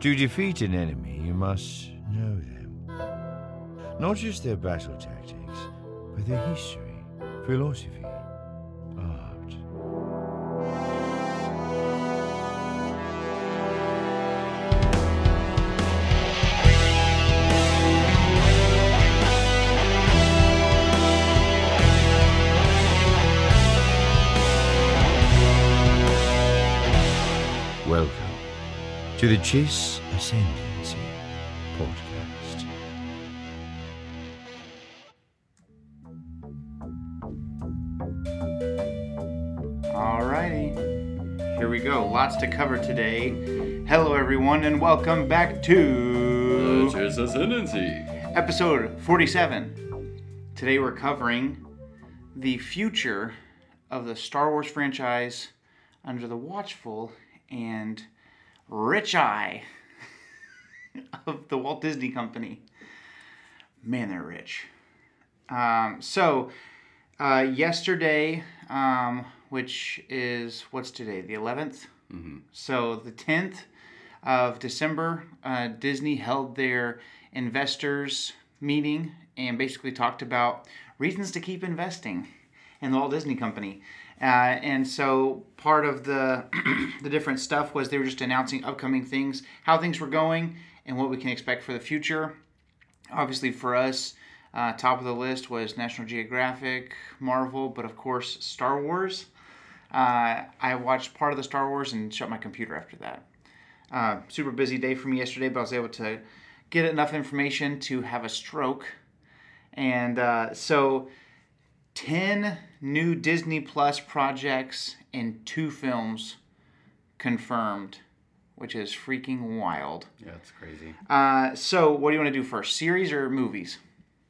To defeat an enemy, you must know them. Not just their battle tactics, but their history, philosophy, art. Welcome to the Chase Ascendancy podcast. Alrighty. Here we go. Lots to cover today. Hello, everyone, and welcome back to Chase Ascendancy. episode 47. Today we're covering the future of the Star Wars franchise under the watchful and rich eye of the Walt Disney Company. Man, they're rich. Um, so, uh, yesterday, um, which is what's today, the 11th? So, the 10th of December, uh, Disney held their investors meeting and basically talked about reasons to keep investing in the Walt Disney Company. Uh, and so part of the the different stuff was they were just announcing upcoming things, how things were going, and what we can expect for the future. Obviously, for us, uh, top of the list was National Geographic, Marvel, but of course Star Wars. Uh, I watched part of the Star Wars and shut my computer after that. Uh, super busy day for me yesterday, but I was able to get enough information to have a stroke. And uh, so, 10 new Disney Plus projects and two films confirmed, which is freaking wild. Yeah, it's crazy. Uh, so, what do you want to do first? Series or movies?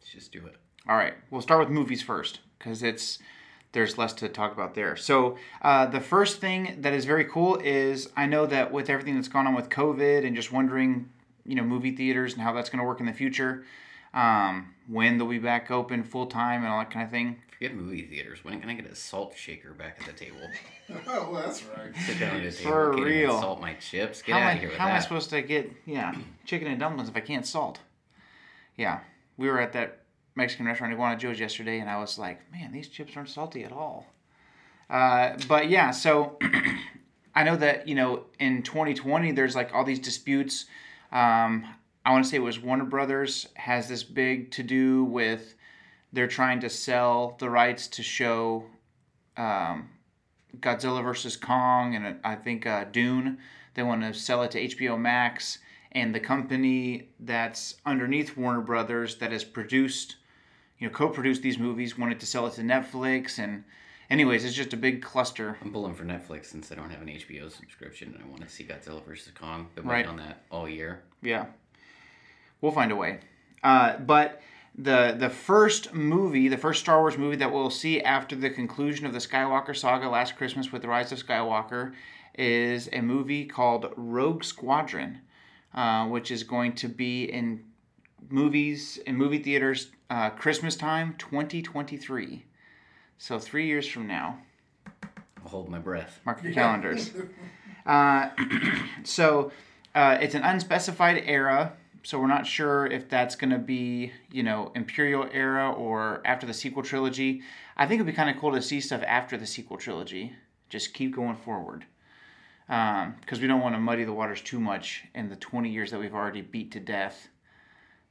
Let's just do it. All right, we'll start with movies first because it's there's less to talk about there. So uh, the first thing that is very cool is I know that with everything that's gone on with COVID and just wondering, you know, movie theaters and how that's going to work in the future, um, when they'll be back open full time and all that kind of thing. Forget movie theaters. When can I get a salt shaker back at the table? Oh, well, that's right. Sit down at the table. For can't even real. Salt my chips. Get how out I, of here with how am I supposed to get yeah chicken and dumplings if I can't salt? Yeah, we were at that Mexican restaurant Iguana Joe's yesterday, and I was like, man, these chips aren't salty at all. Uh, but yeah, so I know that you know in 2020 there's like all these disputes. Um, I want to say it was Warner Brothers has this big to do with they're trying to sell the rights to show um, Godzilla versus Kong and uh, I think uh, Dune. They want to sell it to HBO Max, and the company that's underneath Warner Brothers that has produced, you know, co-produced these movies wanted to sell it to Netflix. And anyways, it's just a big cluster. I'm pulling for Netflix since I don't have an HBO subscription and I want to see Godzilla vs. Kong. Been Right. on that all year. Yeah, we'll find a way. Uh, but the the first movie, the first Star Wars movie that we'll see after the conclusion of the Skywalker saga last Christmas with the Rise of Skywalker, is a movie called Rogue Squadron, uh, which is going to be in movies in movie theaters uh, Christmas time 2023. So three years from now. I'll hold my breath. Mark your calendars. Uh, so uh, it's an unspecified era, so we're not sure if that's going to be, you know, Imperial era or after the sequel trilogy. I think it'd be kind of cool to see stuff after the sequel trilogy. Just keep going forward. Because we don't want to muddy the waters too much in the 20 years that we've already beat to death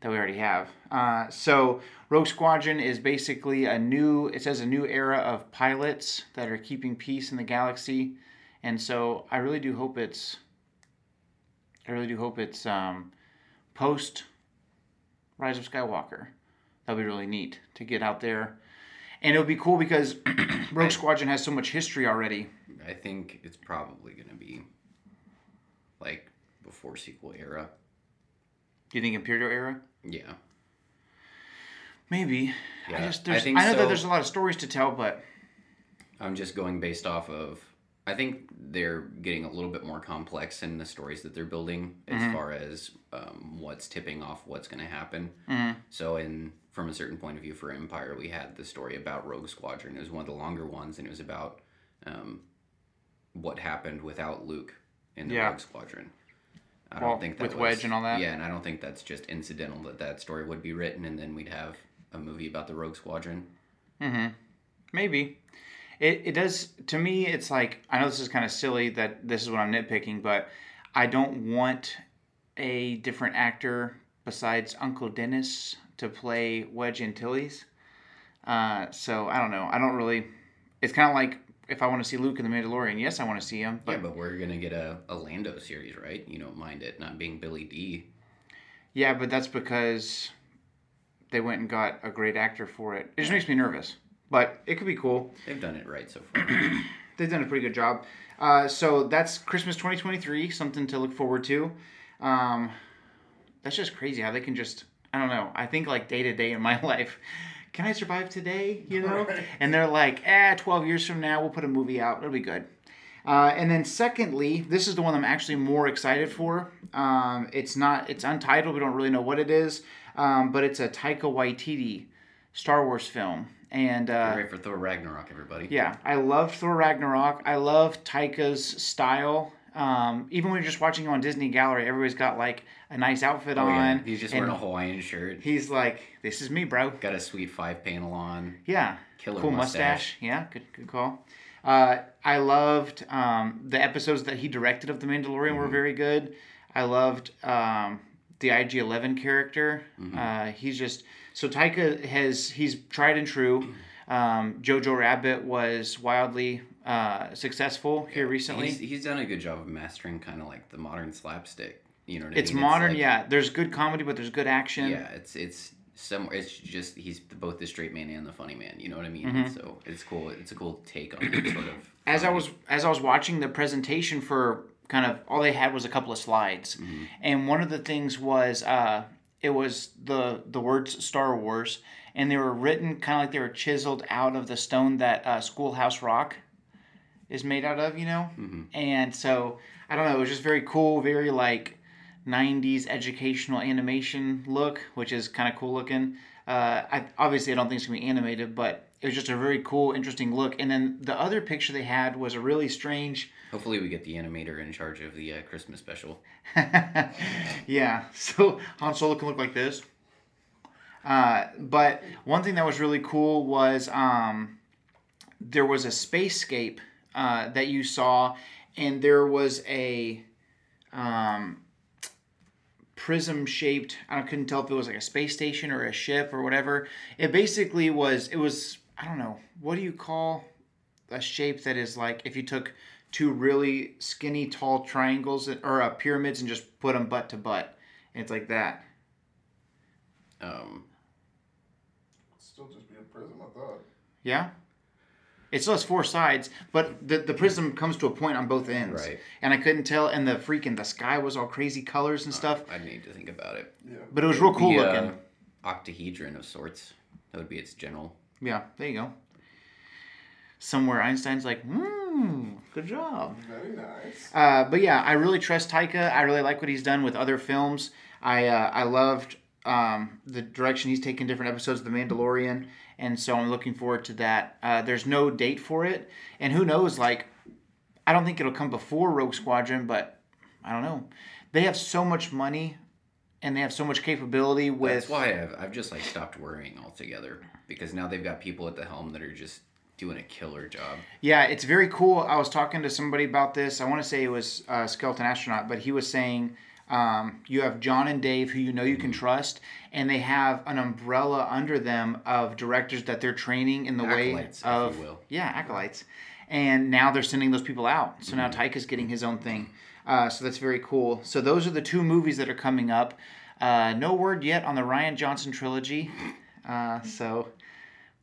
that we already have. Uh, so Rogue Squadron is basically a new. It says a new era of pilots that are keeping peace in the galaxy, and so I really do hope it's. I really do hope it's um, post Rise of Skywalker. That'd be really neat to get out there, and it would be cool because Rogue Squadron has so much history already. I think it's probably going to be like before sequel era. Do you think Imperial era? Yeah. Maybe. I just I there's, I, think know that there's a lot of stories to tell, but I'm just going based off of. I think they're getting a little bit more complex in the stories that they're building as far as um, what's tipping off what's going to happen. So, in from a certain point of view for Empire, we had the story about Rogue Squadron. It was one of the longer ones, and it was about um, what happened without Luke in the Yeah. Rogue Squadron. I don't think that with was- Wedge and all that? Yeah, and I don't think that's just incidental that that story would be written, and then we'd have a movie about the Rogue Squadron. Maybe. It, it does to me it's like I know this is kind of silly that this is what I'm nitpicking, but I don't want a different actor besides Uncle Dennis to play Wedge Antilles. Uh, so I don't know. I don't really. It's kind of like if I want to see Luke in the Mandalorian. Yes, I want to see him, but yeah, but we're gonna get a, a Lando series, right? You don't mind it not being Billy Dee. yeah, but that's because they went and got a great actor for it. It just makes me nervous, but it could be cool. They've done it right so far. they've done a pretty good job. Uh, so that's Christmas 2023, something to look forward to. Um, that's just crazy how they can just, I don't know. I think like day to day in my life, can I survive today? You know? Right. And they're like, eh, 12 years from now, we'll put a movie out. It'll be good. Uh, and then secondly, this is the one I'm actually more excited for. Um, it's not, it's untitled. We don't really know what it is, um, but it's a Taika Waititi Star Wars film. And uh, ready for Thor Ragnarok, everybody. yeah, I love Thor Ragnarok. I love Taika's style. Um, even when you're just watching him on Disney Gallery, everybody's got like a nice outfit Oh, yeah. on. He's just wearing a Hawaiian shirt. He's like, "This is me, bro." Got a sweet five panel on. Yeah, Killer cool mustache. Yeah, good, good call. Uh, I loved um, the episodes that he directed of The Mandalorian Mm-hmm. were very good. I loved um, the IG Eleven character. Mm-hmm. Uh, he's just so Taika has he's tried and true. Um, Jojo Rabbit was wildly uh, successful here recently. He's, he's done a good job of mastering kind of like the modern slapstick. You know what it's I mean? modern, like- yeah. There's good comedy, but there's good action. Yeah, it's it's some. It's just he's both the straight man and the funny man. You know what I mean? Mm-hmm. So it's cool. It's a cool take on it, sort of. as I was as I was watching the presentation for kind of all they had was a couple of slides, and one of the things was uh, it was the the words Star Wars, and they were written kind of like they were chiseled out of the stone that uh, Schoolhouse Rock is made out of, you know, and so I don't know, it was just very cool, very like. 90s educational animation look, which is kind of cool looking. Uh, I, obviously, I don't think it's going to be animated, but it was just a very cool, interesting look. And then the other picture they had was a really strange. Hopefully, we get the animator in charge of the uh, Christmas special. yeah, so Han Solo can look like this. Uh, but one thing that was really cool was um, there was a spacescape uh, that you saw, and there was a um, prism shaped. I couldn't tell if it was like a space station or a ship or whatever. It basically was. It was. I don't know. What do you call a shape that is like if you took two really skinny, tall triangles or uh, pyramids and just put them butt to butt, and it's like that. Um, Still just be a prism, I thought. Yeah. It still has four sides, but the, the prism comes to a point on both ends. Right. And I couldn't tell, and the freaking the sky was all crazy colors and stuff. I need to think about it. Yeah. But it was real cool The, looking. uh, octahedron of sorts. That would be its general. Yeah, there you go. Somewhere Einstein's like, hmm, good job. Very nice. Uh, but yeah, I really trust Taika. I really like what he's done with other films. I uh, I loved um, the direction he's taken different episodes of The Mandalorian, and so I'm looking forward to that. Uh, there's no date for it, and who knows? Like, I don't think it'll come before Rogue Squadron, but I don't know. They have so much money, and they have so much capability with. That's why I've, I've just like stopped worrying altogether because now they've got people at the helm that are just doing a killer job. Yeah, it's very cool. I was talking to somebody about this. I want to say it was uh, Skeleton Astronaut, but he was saying um, you have Jon and Dave who you know you can trust, and they have an umbrella under them of directors that they're training in the Acolytes, way of will. yeah acolytes, and now they're sending those people out. So Mm-hmm. now Taika's getting his own thing. Uh, so that's very cool. So those are the two movies that are coming up. Uh, no word yet on the Rian Johnson trilogy. Uh, so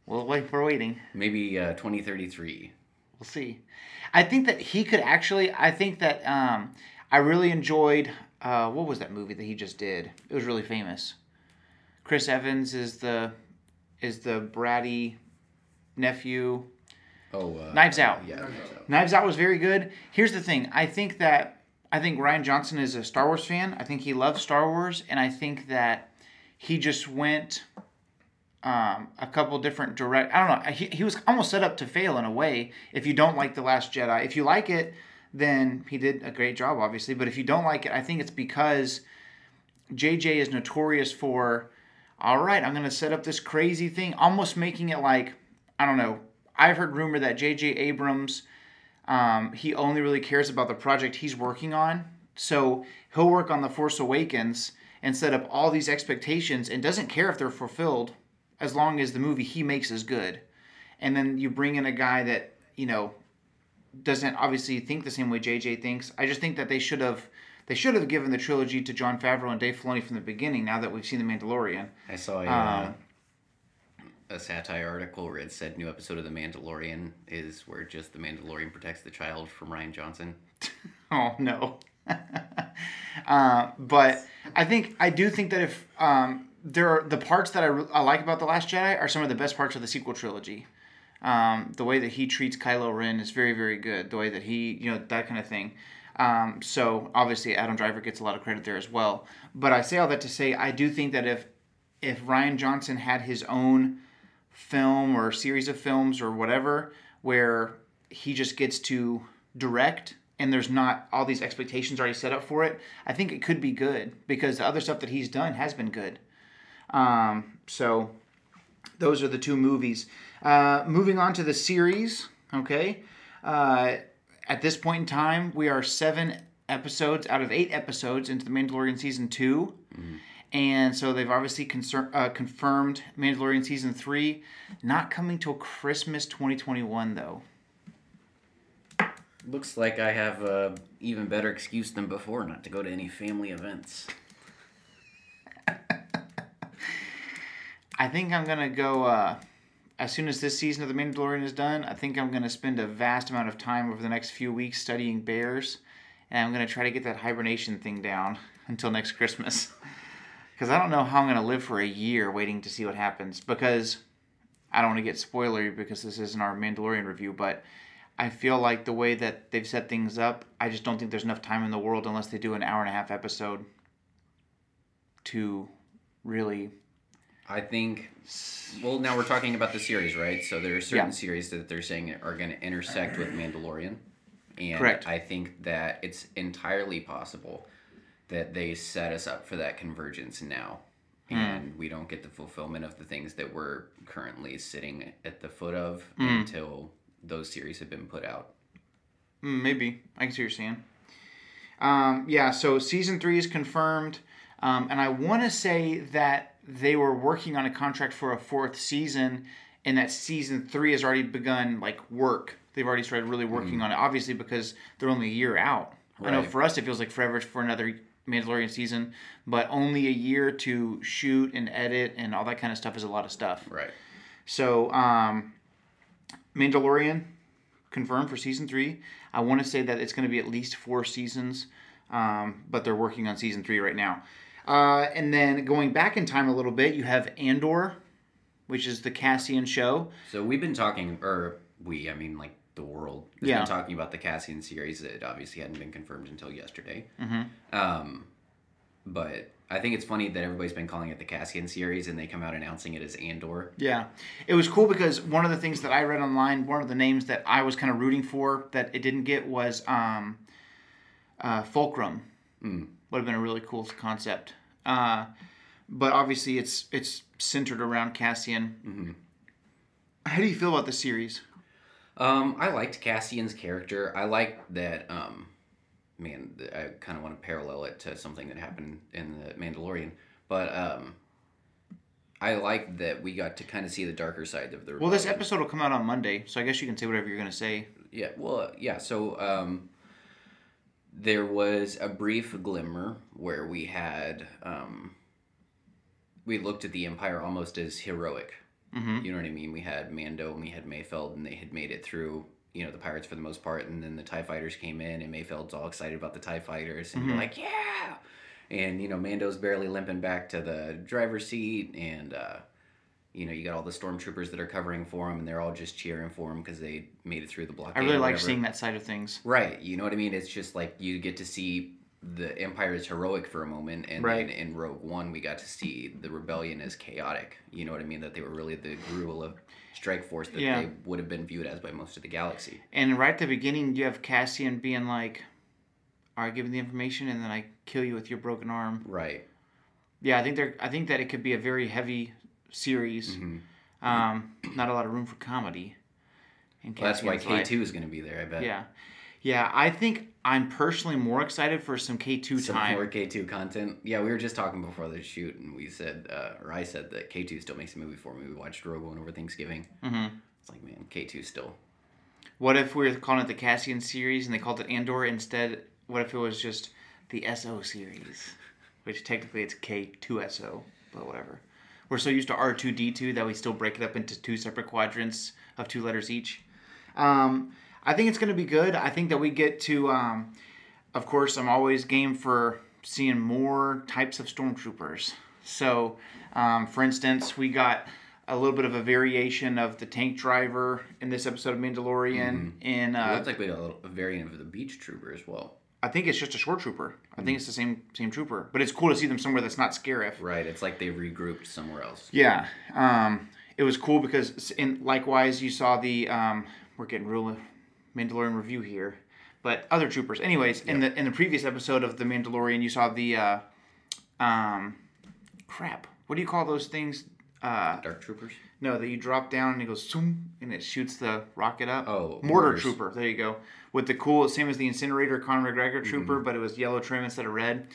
we'll wait. We're waiting. Maybe uh, 2033. We'll see. I think that he could actually. I think that um, I really enjoyed. Uh, what was that movie that he just did? It was really famous. Chris Evans is the is the bratty nephew. Oh, uh, Knives Out. Yeah, Knives Out. Knives Out was very good. Here's the thing. I think that I think Rian Johnson is a Star Wars fan. I think he loves Star Wars, and I think that he just went um, a couple different direct. I don't know. He, he was almost set up to fail in a way. If you don't like the Last Jedi, if you like it, then he did a great job, obviously. But if you don't like it, I think it's because JJ is notorious for, all right, I'm going to set up this crazy thing, almost making it like, I don't know. I've heard rumor that JJ Abrams, um, he only really cares about the project he's working on. So he'll work on The Force Awakens and set up all these expectations and doesn't care if they're fulfilled as long as the movie he makes is good. And then you bring in a guy that, you know, doesn't obviously think the same way JJ thinks. I just think that they should have they should have given the trilogy to Jon Favreau and Dave Filoni from the beginning. Now that we've seen The Mandalorian, I saw a, Um, uh, a satire article where it said new episode of The Mandalorian is where just the Mandalorian protects the child from Rian Johnson. oh no. uh, but I think I do think that if um, there are the parts that I, I like about the Last Jedi are some of the best parts of the sequel trilogy. Um, the way that he treats Kylo Ren is very very good. The way that he you know that kind of thing. Um, so obviously Adam Driver gets a lot of credit there as well. But I say all that to say I do think that if if Rian Johnson had his own film or series of films or whatever where he just gets to direct and there's not all these expectations already set up for it, I think it could be good because the other stuff that he's done has been good. Um, so those are the two movies. Uh, moving on to the series, okay. Uh, at this point in time, we are seven episodes out of eight episodes into the Mandalorian season 2 and so they've obviously concer- uh, confirmed Mandalorian season three, not coming till Christmas 2021 though. Looks like I have a even better excuse than before not to go to any family events. I think I'm gonna go uh, as soon as this season of The Mandalorian is done. I think I'm gonna spend a vast amount of time over the next few weeks studying bears, and I'm gonna try to get that hibernation thing down until next Christmas. Because I don't know how I'm gonna live for a year waiting to see what happens. Because I don't want to get spoilery because this isn't our Mandalorian review, but I feel like the way that they've set things up, I just don't think there's enough time in the world unless they do an hour and a half episode to really I think. Well, now we're talking about the series, right? So there are certain Yeah. series that they're saying are going to intersect with Mandalorian, and Correct. I think that it's entirely possible that they set us up for that convergence now, Hmm. and we don't get the fulfillment of the things that we're currently sitting at the foot of Hmm. until those series have been put out. Mm, Maybe. I can see what you're saying. Um, yeah, so season three is confirmed. Um, and I want to say that they were working on a contract for a fourth season, and that season three has already begun like work. They've already started really working on it, obviously because they're only a year out. I know for us it feels like forever for another Mandalorian season, but only a year to shoot and edit and all that kind of stuff is a lot of stuff. Right. So, um, Mandalorian confirmed for season three. I want to say that it's going to be at least four seasons, um, but they're working on season three right now. Uh, and then going back in time a little bit, you have Andor, which is the Cassian show. So we've been talking, or we, I mean, like the world has Yeah. been talking about the Cassian series It obviously hadn't been confirmed until yesterday. Mm-hmm. Um, but I think it's funny that everybody's been calling it the Cassian series, and they come out announcing it as Andor. Yeah, it was cool because one of the things that I read online, one of the names that I was kind of rooting for that it didn't get was um, uh, Fulcrum. Mm. Would have been a really cool concept. Uh, but obviously, it's it's centered around Cassian. Mm-hmm. How do you feel about the series? Um, I liked Cassian's character. I like that. Um, man, I kind of want to parallel it to something that happened in the Mandalorian, but um, I like that we got to kind of see the darker side of the. Well, this episode will come out on Monday, so I guess you can say whatever you're gonna say. Yeah, well, yeah. So um, there was a brief glimmer where we had um, we looked at the Empire almost as heroic. Mm-hmm. You know what I mean? We had Mando and we had Mayfeld, and they had made it through. You know the pirates for the most part, and then the Tie Fighters came in, and Mayfeld's all excited about the Tie Fighters, and you're Mhm. like, yeah. And you know Mando's barely limping back to the driver's seat, and uh, you know you got all the stormtroopers that are covering for him, and they're all just cheering for him because they made it through the blockade. I really like seeing that side of things. Right. You know what I mean? It's just like you get to see the Empire is heroic for a moment, and Right. then in Rogue One we got to see the rebellion as chaotic. You know what I mean? That they were really the of strike force that Yeah. they would have been viewed as by most of the galaxy. And right at the beginning, you have Cassian being like, "All right, give me the information, and then I kill you with your broken arm." Right. Yeah, I think there. I think that it could be a very heavy series. Mm-hmm. Um, not a lot of room for comedy. And Well, that's why K two is going to be there. I bet. Yeah, yeah. I think I'm personally more excited for some K two Some time. more K two content. Yeah, we were just talking before the shoot, and we said, uh, or I said that K two still makes a movie for me. We watched Rogue One over Thanksgiving. Mm-hmm. It's like, man, K two still. What if we were calling it the Cassian series and they called it Andor instead? What if it was just the SO series, which technically it's K2SO, but whatever. We're so used to R2D2 that we still break it up into two separate quadrants of two letters each. Um, I think it's going to be good. I think that we get to, um, of course, I'm always game for seeing more types of stormtroopers. So, um, for instance, we got a little bit of a variation of the tank driver in this episode of Mandalorian. In It uh, looks like we got a, little, a variant of the beach trooper as well. I think it's just a short trooper. I think it's the same same trooper, but it's cool to see them somewhere that's not Scarif. Right. It's like they regrouped somewhere else. Yeah, um, it was cool because, in likewise, you saw the um, we're getting real Mandalorian review here, but other troopers. Anyways, in the in the previous episode of the Mandalorian, you saw the uh, um, crap. What do you call those things? Uh, Dark troopers. No, that you drop down and it goes zoom and it shoots the rocket up. Oh, mortar mortars. trooper. There you go. With the cool, same as the incinerator Conor McGregor Mm-hmm. trooper, but it was yellow trim instead of red.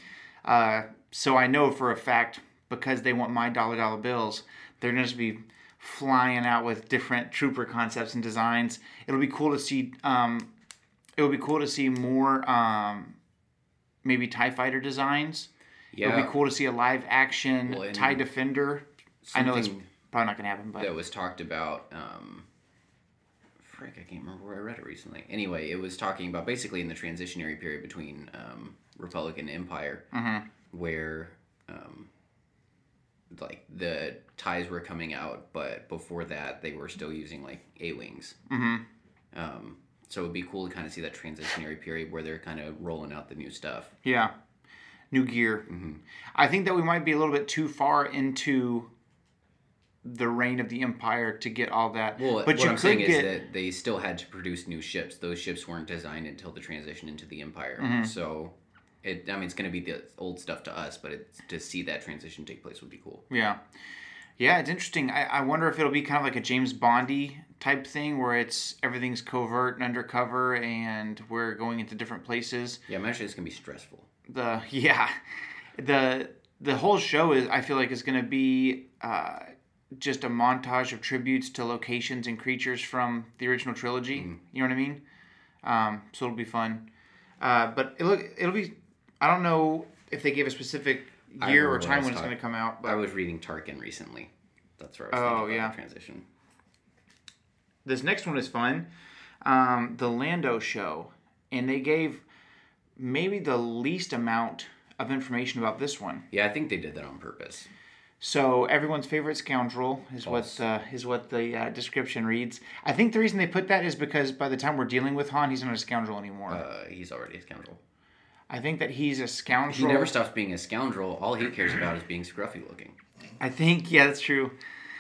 Uh, so I know for a fact because they want my dollar dollar bills, they're gonna just be flying out with different trooper concepts and designs. It'll be cool to see. Um, it would be cool to see more. Um, maybe Tie Fighter designs. Yeah. It'll be cool to see a live action Well, Tie Defender. I know it's probably not gonna happen, but that was talked about. Um, frick, I can't remember where I read it recently. Anyway, it was talking about basically in the transitionary period between um, Republic and Empire, Mm-hmm. where um, like the ties were coming out, but before that they were still using like A wings. Mhm. Um, so it'd be cool to kind of see that transitionary period where they're kind of rolling out the new stuff. Yeah. New gear. Mm-hmm. I think that we might be a little bit too far into the reign of the empire to get all that. Well, but what you I'm saying get is that they still had to produce new ships. Those ships weren't designed until the transition into the Empire. Mm-hmm. So, it I mean, it's going to be the old stuff to us, but it's, to see that transition take place would be cool. yeah. Yeah, it's interesting. I, I wonder if it'll be kind of like a James Bondy type thing where it's everything's covert and undercover and we're going into different places. Yeah, I imagine it's going to be stressful. the yeah the the whole show is i feel like is going to be uh, just a montage of tributes to locations and creatures from the original trilogy you know what i mean um, so it'll be fun uh, but it look it'll be i don't know if they gave a specific year or remember when I time when it's going to come out But I was reading Tarkin recently. That's where I was Oh, thinking yeah. transition. this next one is fun um, the lando show and they gave maybe the least amount of information about this one Yeah, I think they did that on purpose. So everyone's favorite scoundrel is False. what uh, is what the uh, description reads. I think the reason they put that is because by the time we're dealing with Han, he's not a scoundrel anymore. Uh, he's already a scoundrel. I think that he's a scoundrel. He never stops being a scoundrel. All he cares about is being scruffy looking. I think yeah, that's true.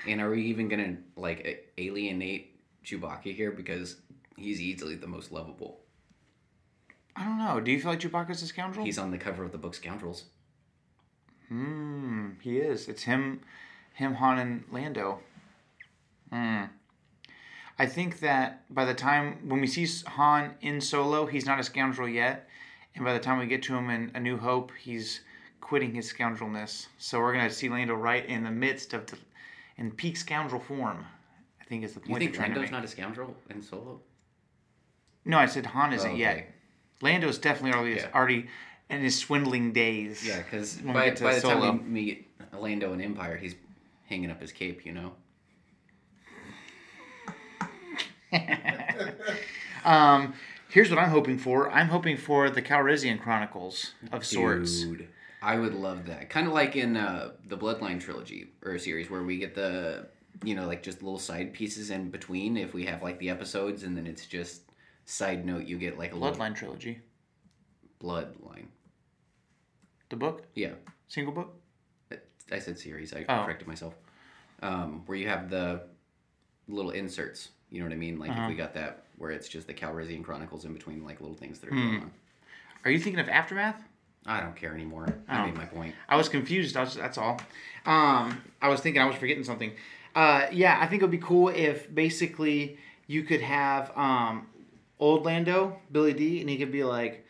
And are we even going to like alienate Chewbacca here because he's easily the most lovable? I don't know. Do you feel like Chewbacca's a scoundrel? He's on the cover of the book Scoundrels. Hmm, he is. It's him, him, Han, and Lando. Hmm. I think that by the time when we see Han in Solo, he's not a scoundrel yet, and by the time we get to him in A New Hope, he's quitting his scoundrelness. So we're gonna see Lando right in the midst of, the, in peak scoundrel form. I think is the Do you point think they're trying to Lando's make. not a scoundrel in Solo? No, I said Han isn't Oh, okay. yet. Lando's definitely already Yeah. already in his swindling days. Yeah, because by, by the Solo. time we meet Lando in Empire, he's hanging up his cape, you know? Um, here's what I'm hoping for. I'm hoping for the Calrissian Chronicles of sorts. Dude, I would love that. Kind of like in uh, the Bloodline trilogy or series where we get the, you know, like just little side pieces in between if we have like the episodes and then it's just side note you get like a little Bloodline trilogy. bloodline. The book, Yeah, single book. I said series. I Oh. corrected myself. Um, where you have the little inserts. You know what I mean? Like Uh-huh. if we got that where it's just the Calrissian Chronicles in between like little things that are Hmm. going on. Are you thinking of Aftermath? I don't care anymore. I Oh. made my point. I was confused. I was, that's all. Um, I was thinking I was forgetting something. Uh, yeah, I think it would be cool if basically you could have um, old Lando, Billy Dee, and he could be like,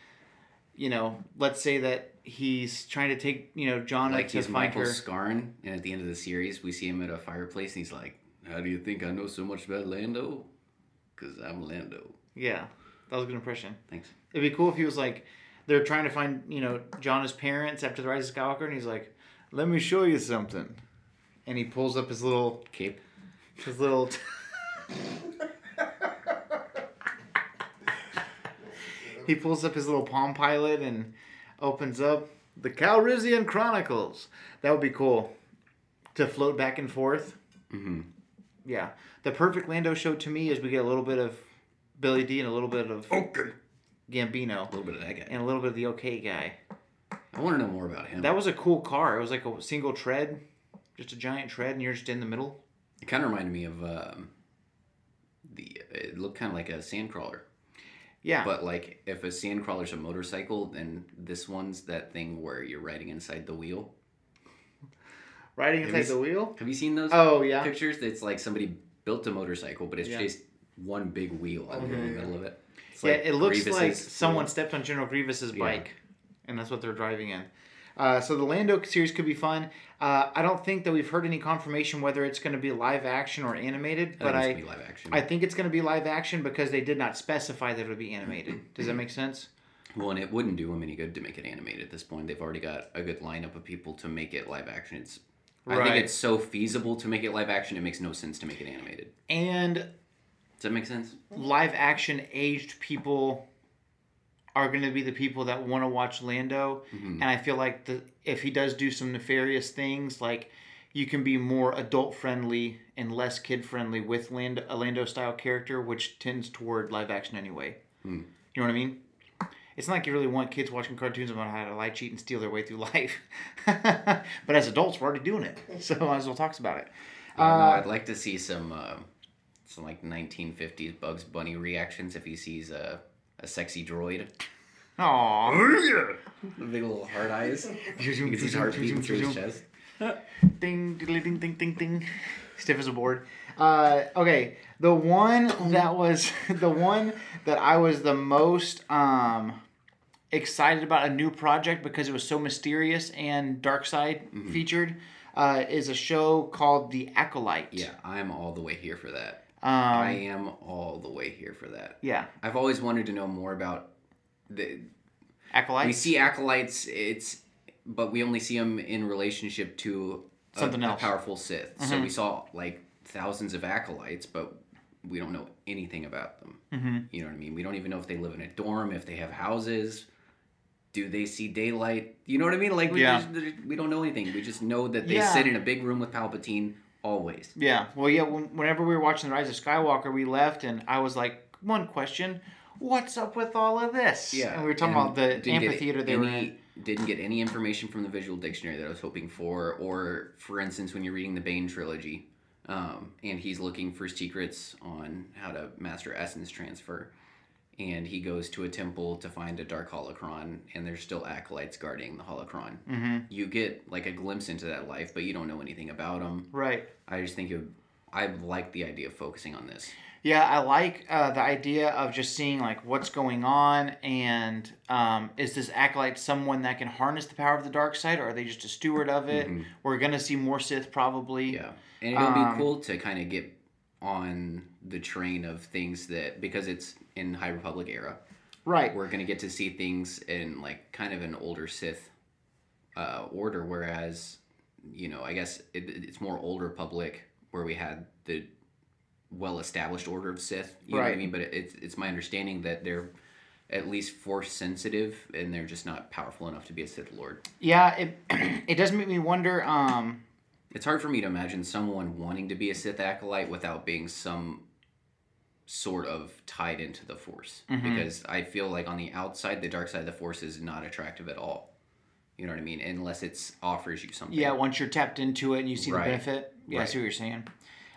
you know, let's say that he's trying to take, you know, John Like he's Michael her. Scarn, and at the end of the series, we see him at a fireplace, and he's like, "How do you think I know so much about Lando? Cause I'm Lando." Yeah, that was a good impression. Thanks. It'd be cool if he was like, they're trying to find, you know, John his parents after the Rise of Skywalker, and he's like, let me show you something. And he pulls up his little Cape. his little he pulls up his little palm pilot and opens up the calrissian chronicles that would be cool to float back and forth hmm yeah the perfect lando show to me is we get a little bit of billy dee and a little bit of Okay. gambino A little bit of that guy. and a little bit of the okay guy I want to know more about him. that was a cool car it was like a single tread just a giant tread and you're just in the middle It kind of reminded me of um, the. It looked kind of like a sandcrawler, yeah but like if a sandcrawler's a motorcycle, then this one's that thing where you're riding inside the wheel. riding inside you the wheel Have you seen those oh yeah pictures? It's like somebody built a motorcycle, but it's Yeah. just one big wheel in the mm-hmm. middle of it. It's yeah, like it looks Grievous's like wheel. someone stepped on General Grievous's Yeah. bike, and that's what they're driving in. Uh, so the Lando series could be fun. Uh, I don't think that we've heard any confirmation whether it's going to be live action or animated, but I think it's I, gonna be live action. I think it's going to be live action because they did not specify that it would be animated. Does that make sense? Well, and it wouldn't do them any good to make it animated at this point. They've already got a good lineup of people to make it live action. It's I think it's so feasible to make it live action. It makes no sense to make it animated. And Does that make sense? live action aged people are going to be the people that want to watch Lando, Mhm. and I feel like the if he does do some nefarious things, like you can be more adult friendly and less kid friendly with Lando, a Lando style character, which tends toward live action anyway. Hmm. You know what I mean? It's not like you really want kids watching cartoons about how to lie, cheat, and steal their way through life. but as adults, we're already doing it, so might as well talk about it. Yeah, no, Uh, I'd like to see some uh, some like 1950s Bugs Bunny reactions if he sees a a sexy droid. Aww. The big little hard eyes. You can see his heart beating through his chest. Ding, ding, ding, ding, ding. Stiff as a board. Uh, okay, the one that was the one that I was the most um, excited about a new project because it was so mysterious and dark side featured uh, is a show called The Acolyte. Yeah, I'm all the way here for that. Um, I am all the way here for that. yeah. I've always wanted to know more about the. acolytes. We see acolytes. It's but we only see them in relationship to a, Something a else. Mm-hmm. powerful Sith. So we saw like thousands of acolytes, but we don't know anything about them. Mm-hmm. You know what I mean? We don't even know if they live in a dorm, if they have houses. Do they see daylight? You know what I mean? Like we Yeah. just, we don't know anything. We just know that they Yeah. sit in a big room with Palpatine always. Yeah. Well, yeah. Whenever we were watching The Rise of Skywalker, we left, and I was like, one question: What's up with all of this? Yeah, And we were talking and about the amphitheater they any, were in. Didn't get any information from the visual dictionary that I was hoping for, or for instance, when you're reading the Bane trilogy, um, and he's looking for secrets on how to master essence transfer, and he goes to a temple to find a dark holocron, and there's still acolytes guarding the holocron. Mm-hmm. You get like a glimpse into that life, but you don't know anything about them Right. I just think it, I like the idea of focusing on this. Yeah, I like uh, the idea of just seeing like what's going on, and um, is this acolyte someone that can harness the power of the dark side, or are they just a steward of it? We're gonna see more Sith probably. Mm-hmm. Yeah, and it'll Um, be cool to kind of get on the train of things that because it's in High Republic era, Right. we're gonna get to see things in like kind of an older Sith uh, order, whereas you know I guess it, it's more Old Republic where we had the well-established order of Sith. You know what I mean? But it's it's my understanding that they're at least force sensitive and they're just not powerful enough to be a Sith Lord. Yeah. It it does make me wonder. Um, It's hard for me to imagine someone wanting to be a Sith acolyte without being some sort of tied into the Force. Mm-hmm. Because I feel like on the outside, the dark side of the Force is not attractive at all. You know what I mean? Unless it's offers you something. Yeah, once you're tapped into it and you see Right. the benefit. Yeah, I see what you're saying.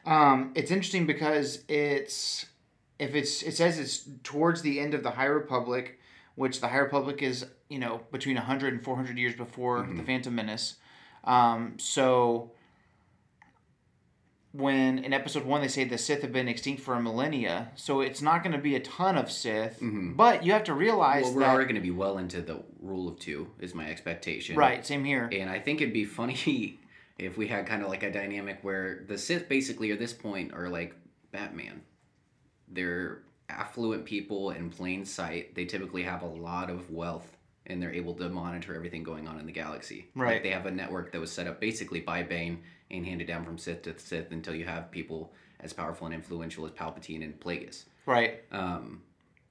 Um, it's interesting because it's if it's it says it's towards the end of the High Republic, which the High Republic is you know between 100 and 400 years before Mm-hmm. the Phantom Menace. Um, so when in episode one they say the Sith have been extinct for a millennia, so it's not going to be a ton of Sith, but you have to realize Mm-hmm. Well, we're that already going to be well into the rule of two, is my expectation. right, same here. And I think it'd be funny if we had kind of like a dynamic where the Sith basically at this point are like Batman. They're affluent people in plain sight. They typically have a lot of wealth and they're able to monitor everything going on in the galaxy. Right. Like they have a network that was set up basically by Bane and handed down from Sith to Sith until you have people as powerful and influential as Palpatine and Plagueis Right. um,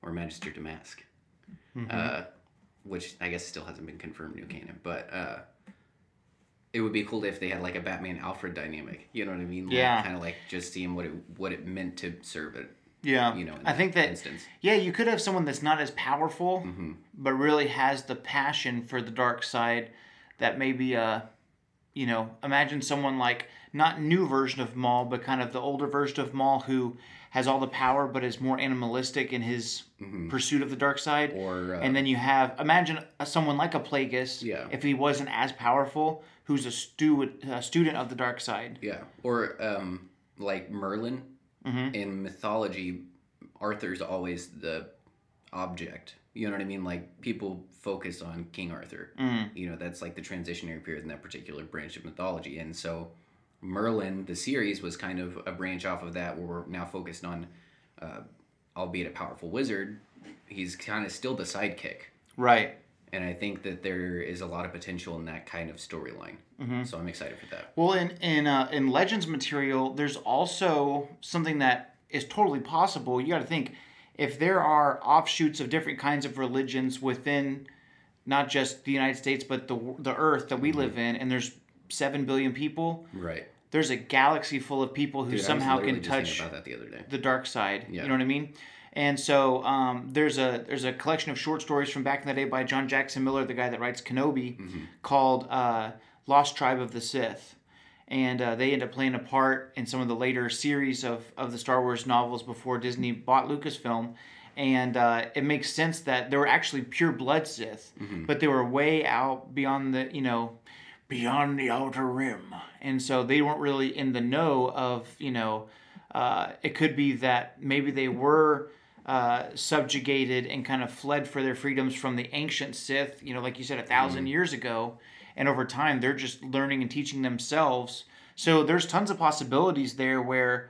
or Magister Damask, Mm-hmm. uh, which I guess still hasn't been confirmed new canon. But uh, it would be cool if they had like a Batman Alfred dynamic. You know what I mean? Like, Yeah. Kind of like just seeing what it what it meant to serve it. Yeah. You know, in I think that instance. Yeah, you could have someone that's not as powerful, Mm-hmm. but really has the passion for the dark side. That maybe, uh, you know, imagine someone like not new version of Maul, but kind of the older version of Maul who has all the power, but is more animalistic in his pursuit of the dark side. Mm-hmm. Or uh, and then you have imagine someone like a Plagueis, Yeah. if he wasn't as powerful, who's a, stu- a student of the dark side. yeah, or um, like Merlin Mm-hmm. in mythology, Arthur's always the object. You know what I mean? Like people focus on King Arthur. Mm. You know, that's like the transitionary period in that particular branch of mythology. And so Merlin, the series, was kind of a branch off of that where we're now focused on, uh, albeit a powerful wizard, he's kind of still the sidekick. Right. And I think that there is a lot of potential in that kind of storyline. Mm-hmm. So I'm excited for that. Well, in in uh, in Legends material, there's also something that is totally possible. You got to think if there are offshoots of different kinds of religions within not just the United States but the the Earth that Mm-hmm. we live in, and there's seven billion people. Right. There's a galaxy full of people who Dude, somehow can touch the other day. the dark side. Yeah. You know what I mean? And so um, there's a there's a collection of short stories from back in the day by John Jackson Miller, the guy that writes Kenobi, called uh, Lost Tribe of the Sith. And uh, they end up playing a part in some of the later series of, of the Star Wars novels before Disney bought Lucasfilm. And uh, it makes sense that they were actually pure blood Sith, but they were way out beyond the, you know, beyond the outer rim. And so they weren't really in the know of, you know, uh, it could be that maybe they were uh, subjugated and kind of fled for their freedoms from the ancient Sith, you know, like you said, a 1000 years ago. And over time, they're just learning and teaching themselves. So there's tons of possibilities there where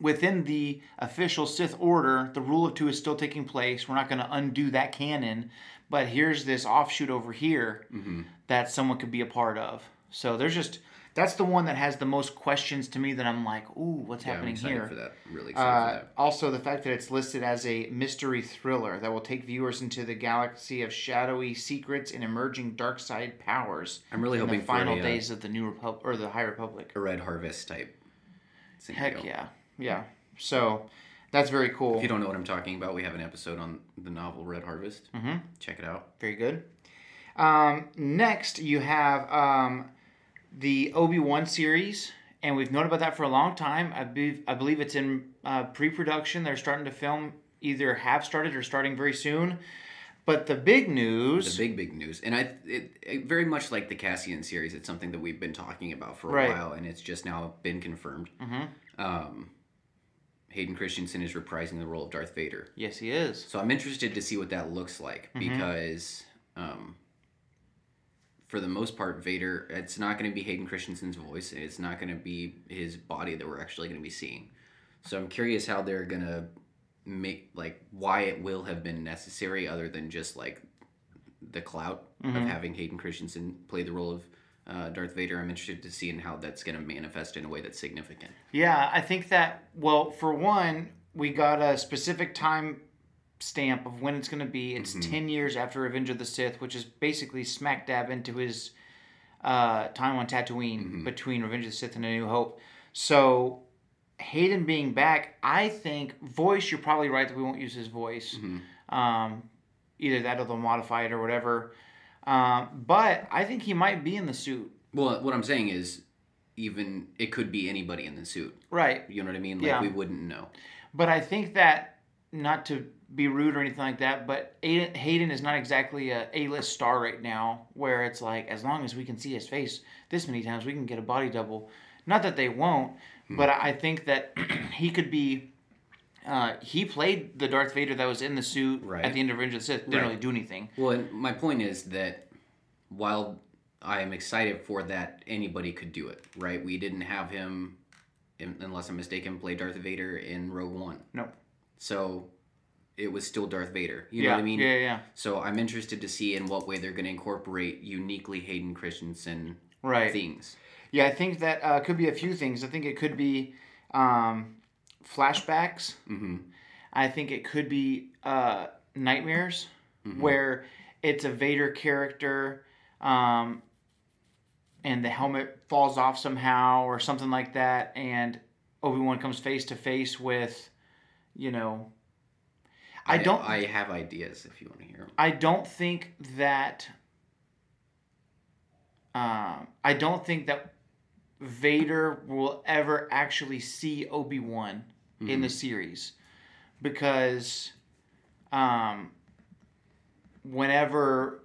within the official Sith order, the rule of two is still taking place. We're not going to undo that canon, but here's this offshoot over here mm-hmm. that someone could be a part of. So there's just that's the one that has the most questions to me that I'm like, ooh, what's Yeah, happening excited here? for that. Really excited Uh, for that. also, the fact that it's listed as a mystery thriller that will take viewers into the galaxy of shadowy secrets and emerging dark side powers. I'm really in hoping the final a, uh, days of the new Republic or the High Republic. a Red Harvest type. Heck yeah, yeah. So that's very cool. If you don't know what I'm talking about, we have an episode on the novel Red Harvest. Mm-hmm. Check it out. Very good. Um, next, you have um, the Obi Wan series, and we've known about that for a long time. I believe I believe it's in uh, pre-production. They're starting to film, either have started or starting very soon. But the big news, The big, big news, and I, it, it very much like the Cassian series. It's something that we've been talking about for a Right. while, and it's just now been confirmed. Mm-hmm. Um, Hayden Christensen is reprising the role of Darth Vader. yes, he is. So I'm interested to see what that looks like Mm-hmm. because, um, for the most part, Vader, it's not going to be Hayden Christensen's voice. and It's not going to be his body that we're actually going to be seeing. So I'm curious how they're going to make, like, why it will have been necessary other than just, like, the clout Mm-hmm. of having Hayden Christensen play the role of uh, Darth Vader. I'm interested to see in how that's going to manifest in a way that's significant. Yeah, I think that, well, for one, we got a specific time stamp of when it's going to be. It's 10 years after Revenge of the Sith, which is basically smack dab into his uh, time on Tatooine between Revenge of the Sith and A New Hope. So, Hayden being back, I think, voice, you're probably right that we won't use his voice. Um, either that or they'll modify it or whatever. Um, but I think he might be in the suit. Well, what I'm saying is, even it could be anybody in the suit. Right. You know what I mean? Like Yeah. we wouldn't know. But I think that not to be rude or anything like that, but Aiden, Hayden is not exactly a A-list star right now. Where it's like, as long as we can see his face this many times, we can get a body double. Not that they won't, but I think that he could be. Uh, he played the Darth Vader that was in the suit Right. at the end of Revenge of the Sith. Didn't Right. really do anything. Well, my point is that while I am excited for that, anybody could do it, right? We didn't have him, unless I'm mistaken, play Darth Vader in Rogue One. No. So it was still Darth Vader. You know yeah, what I mean? yeah, yeah. So I'm interested to see in what way they're going to incorporate uniquely Hayden Christensen Right. things. Yeah, I think that uh, could be a few things. I think it could be um, flashbacks. hmm I think it could be uh, nightmares, Mm-hmm. where it's a Vader character, um, and the helmet falls off somehow or something like that, and Obi Wan comes face to face with, you know. I don't. I have ideas if you want to hear them. I don't think that. Um, I don't think that Vader will ever actually see Obi Wan in the series, because, um, whenever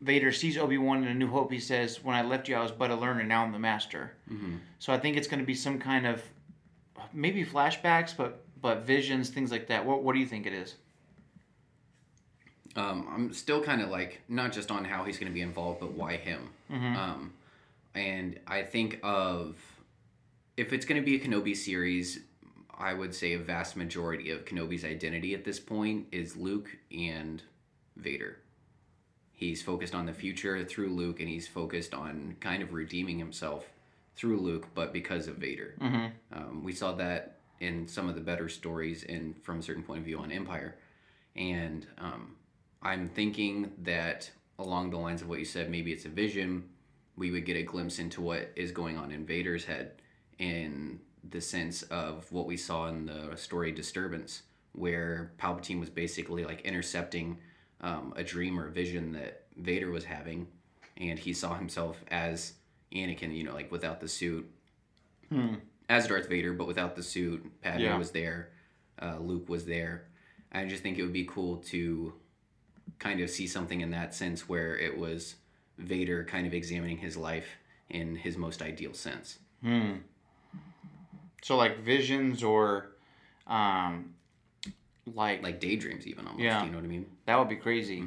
Vader sees Obi Wan in A New Hope, he says, "When I left you, I was but a learner. Now I'm the master." Mm-hmm. So I think it's going to be some kind of maybe flashbacks, but but visions, things like that. What What do you think it is? Um, I'm still kind of like not just on how he's going to be involved, but why him. Um, and I think of if it's going to be a Kenobi series, I would say a vast majority of Kenobi's identity at this point is Luke and Vader. He's focused on the future through Luke, and he's focused on kind of redeeming himself through Luke, but because of Vader. Um, we saw that in some of the better stories and from a certain point of view on Empire. And um, I'm thinking that along the lines of what you said, maybe it's a vision. We would get a glimpse into what is going on in Vader's head in the sense of what we saw in the story Disturbance, where Palpatine was basically like intercepting um, a dream or a vision that Vader was having, and he saw himself as Anakin, you know, like without the suit, as Darth Vader, but without the suit. Padme Yeah. was there, uh, Luke was there. I just think it would be cool to kind of see something in that sense where it was Vader kind of examining his life in his most ideal sense. So like visions or, um, like, Like daydreams, even almost. Yeah. You know what I mean? that would be crazy.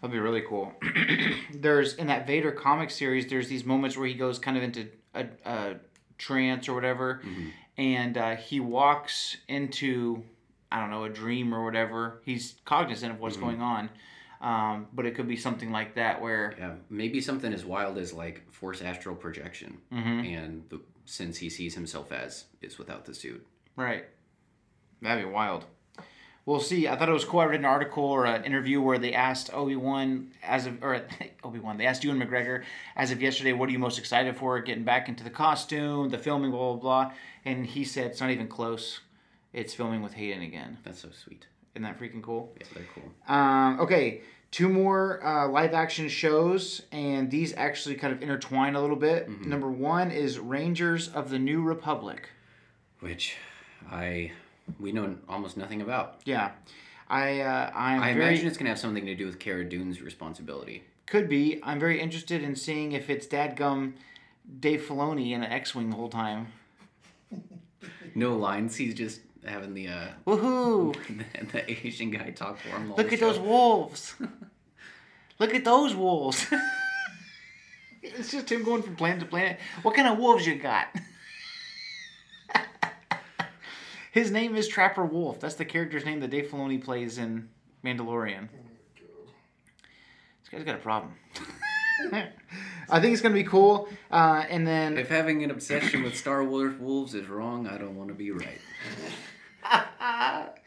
That'd be really cool. there's in that Vader comic series. There's these moments where he goes kind of into a, a trance or whatever, and uh, he walks into I don't know a dream or whatever. He's cognizant of what's going on, um, but it could be something like that where Yeah. Maybe something as wild as like force astral projection. And the since he sees himself as is without the suit. Right. That'd be wild. We'll see. I thought it was cool. I read an article or an interview where they asked Obi Wan as of or Obi Wan. They asked Ewan McGregor as of yesterday, "What are you most excited for? Getting back into the costume, the filming, blah blah blah." And he said, "It's not even close. It's filming with Hayden again." That's so sweet. Isn't that freaking cool? Yeah, they're cool. Um, okay, two more uh, live action shows, and these actually kind of intertwine a little bit. Number one is Rangers of the New Republic. Which I we know almost nothing about. Yeah, I uh, I'm I very imagine it's gonna have something to do with Cara Dune's responsibility. could be. I'm very interested in seeing if it's Dadgum Dave Filoni in an X-wing the whole time. No lines. He's just having the uh, Woohoo! the, the Asian guy talk for him. Look at show. those wolves. Look at those wolves. it's just him going from planet to planet. What kind of wolves you got? His name is Trapper Wolf. That's the character's name that Dave Filoni plays in Mandalorian. This guy's got a problem. I think it's gonna be cool. Uh, and then If having an obsession with Star Wars wolves is wrong, I don't want to be right.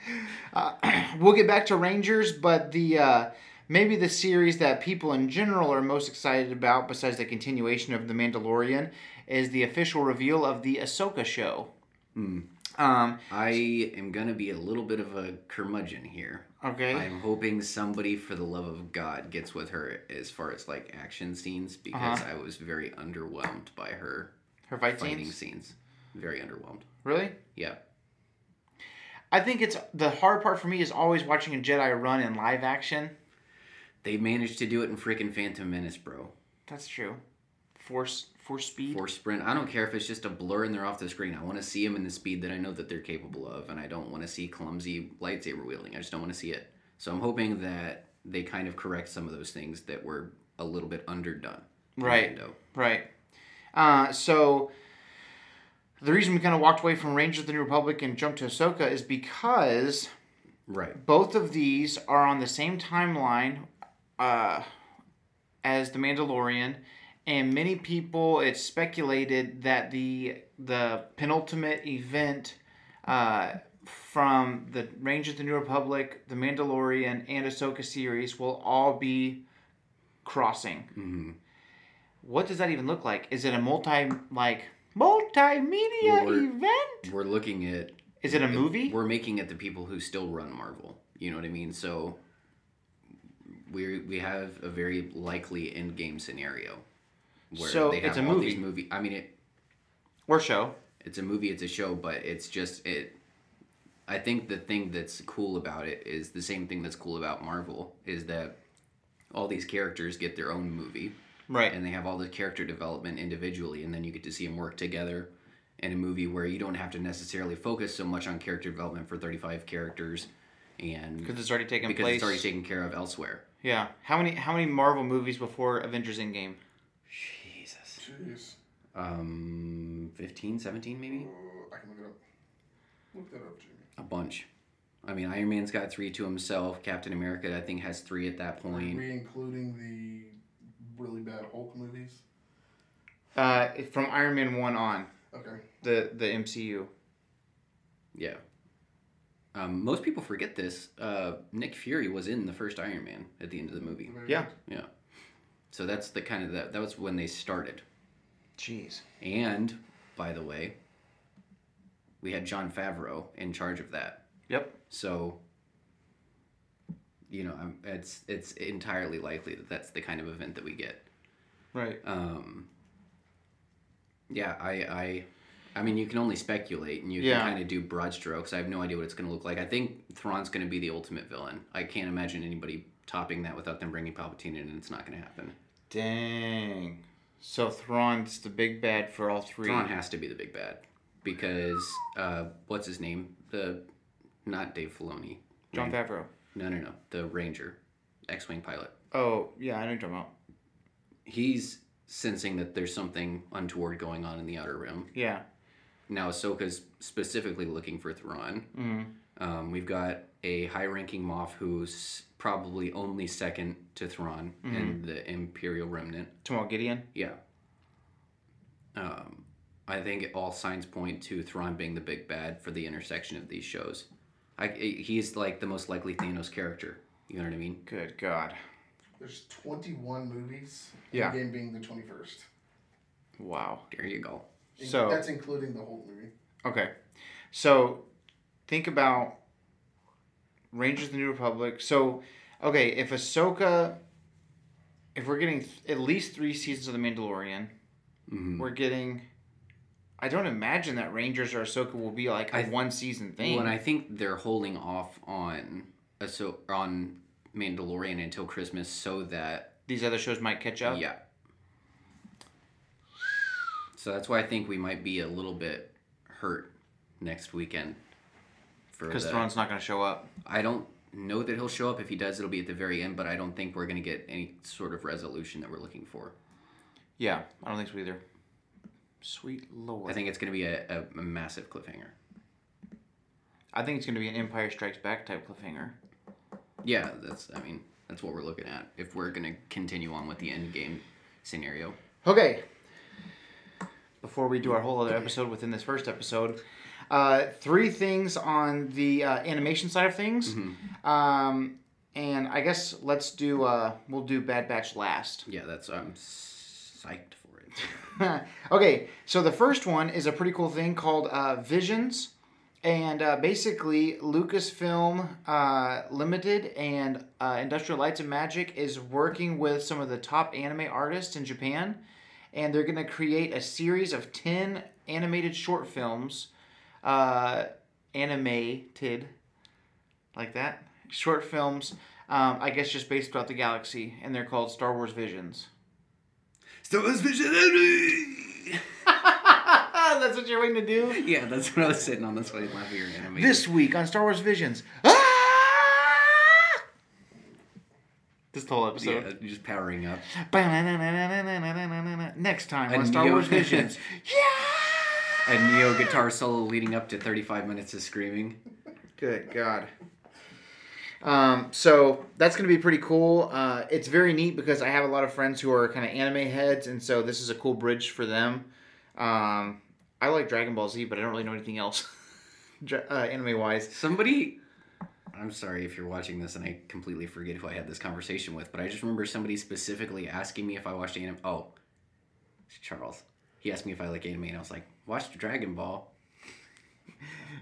we'll get back to Rangers, but the uh, maybe the series that people in general are most excited about, besides the continuation of the Mandalorian, is the official reveal of the Ahsoka show. Um, I am gonna be a little bit of a curmudgeon here. Okay. I'm hoping somebody, for the love of God, gets with her as far as like action scenes because Uh-huh. I was very underwhelmed by her Her fight fighting scenes. scenes. Very underwhelmed. Really? Yeah. I think it's the hard part for me is always watching a Jedi run in live action. They managed to do it in freaking Phantom Menace, bro. That's true. Force force speed. For sprint, I don't care if it's just a blur and they're off the screen. I want to see them in the speed that I know that they're capable of, and I don't want to see clumsy lightsaber wielding. I just don't want to see it. So I'm hoping that they kind of correct some of those things that were a little bit underdone. Right. Right. Uh, so the reason we kind of walked away from Rangers of the New Republic and jumped to Ahsoka is because Right. both of these are on the same timeline uh, as the Mandalorian, and many people it's speculated that the the penultimate event uh, from the Rangers of the New Republic, the Mandalorian, and Ahsoka series will all be crossing. hmm What does that even look like? Is it a multi like multimedia Or- event? We're looking at. Is it a movie? We're making it the people who still run Marvel. You know what I mean? So we we have a very likely end game scenario where So, they have it's a all these movie. movie. I mean, it Or show? it's a movie, it's a show, but it's just it. I think the thing that's cool about it is the same thing that's cool about Marvel is that all these characters get their own movie Right. and they have all the character development individually, and then you get to see them work together in a movie where you don't have to necessarily focus so much on character development for 35 characters and Because it's already taken because place. it's already taken care of elsewhere. yeah. How many how many Marvel movies before Avengers Endgame? Jesus. Jeez. Um, 15, 17 maybe? Uh, I can look it up. Look that up, Jimmy. A bunch. I mean, Iron Man's got three to himself. Captain America, I think, has three at that Are point. we including the really bad Hulk movies? Uh, from Iron Man one on Okay. the the MCU. Yeah. Um, most people forget this. Uh, Nick Fury was in the first Iron Man at the end of the movie. Yeah. Yeah. So that's the kind of that. That was when they started. Jeez. And by the way, we had Jon Favreau in charge of that. Yep. So, you know, I'm, it's it's entirely likely that that's the kind of event that we get. Right. Um, yeah, I, I, I mean, you can only speculate, and you Yeah. can kind of do broad strokes. I have no idea what it's going to look like. I think Thrawn's going to be the ultimate villain. I can't imagine anybody topping that without them bringing Palpatine in, and it's not going to happen. Dang. So Thrawn's the big bad for all three. Thrawn has to be the big bad because uh, what's his name? The not Dave Filoni. Jon Favreau. No, no, no. The Ranger, X-wing pilot. Oh yeah, I know you're talking about. He's sensing that there's something untoward going on in the Outer Rim. Yeah. Now Ahsoka's specifically looking for Thrawn. Mm-hmm. Um, we've got a high-ranking Moff who's probably only second to Thrawn in the Imperial Remnant. Tomorrow Gideon. Yeah. Um, I think all signs point to Thrawn being the big bad for the intersection of these shows. I, he's like the most likely Thanos character. You know what I mean? Good God. There's 21 movies. Yeah. The game being the 21st. Wow. There you go. In- So- that's including the whole movie. Okay. So think about Rangers of the New Republic. So, okay, if Ahsoka, if we're getting th- at least three seasons of The Mandalorian, Mhm. we're getting. I don't imagine that Rangers or Ahsoka will be like a I- one season thing. Well, and I think they're holding off on so on Mandalorian until Christmas so that These other shows might catch up. yeah. So that's why I think we might be a little bit hurt next weekend. Because Thrawn's not going to show up. I don't know that he'll show up. If he does, it'll be at the very end. But I don't think we're going to get any sort of resolution that we're looking for. Yeah, I don't think so either. Sweet Lord. I think it's going to be a, a, a massive cliffhanger. I think it's going to be an Empire Strikes Back type cliffhanger. Yeah, that's. I mean, that's what we're looking at. If we're going to continue on with the end game scenario. Okay. Before we do our whole other episode within this first episode, uh, three things on the uh, animation side of things. Um, and I guess let's do, uh, we'll do Bad Batch last. Yeah, that's. I'm psyched for it. okay, so the first one is a pretty cool thing called uh, Visions. And uh, basically, Lucasfilm uh, Limited and uh, Industrial Lights and Magic is working with some of the top anime artists in Japan, and they're going to create a series of ten animated short films, uh, animated, like that, short films. Um, I guess just based throughout the galaxy, and they're called Star Wars Visions. Star Wars Vision. That's what you're waiting to do. yeah, that's what I was sitting on. That's why I laughing your anime. This week on Star Wars Visions. Ah! This whole episode. you're just powering up. Next time A on Star Neo- Wars Visions. yeah! A Neo guitar solo leading up to 35 minutes of screaming. Good God. Um, so that's going to be pretty cool. Uh, it's very neat because I have a lot of friends who are kind of anime heads, and so this is a cool bridge for them. Um, I like Dragon Ball Z, but I don't really know anything else, uh, anime wise. Somebody, I'm sorry if you're watching this and I completely forget who I had this conversation with, but I just remember somebody specifically asking me if I watched anime. Oh, Charles. He asked me if I like anime, and I was like, watched Dragon Ball.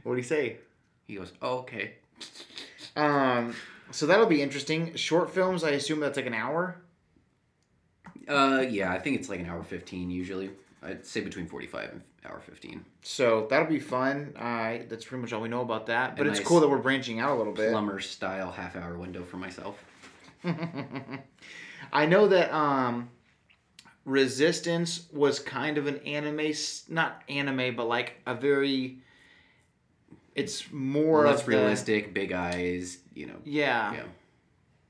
What do he say? He goes, oh, okay. Um, so that'll be interesting. Short films, I assume that's like an hour. Uh, yeah, I think it's like an hour 15 usually. I'd say between 45 and hour 15. So that'll be fun. Uh, that's pretty much all we know about that. But A it's nice cool that we're branching out a little bit. Plumber style half hour window for myself. I know that um, Resistance was kind of an anime, not anime, but like a very. It's more Less the- realistic, big eyes, you know. yeah. Yeah.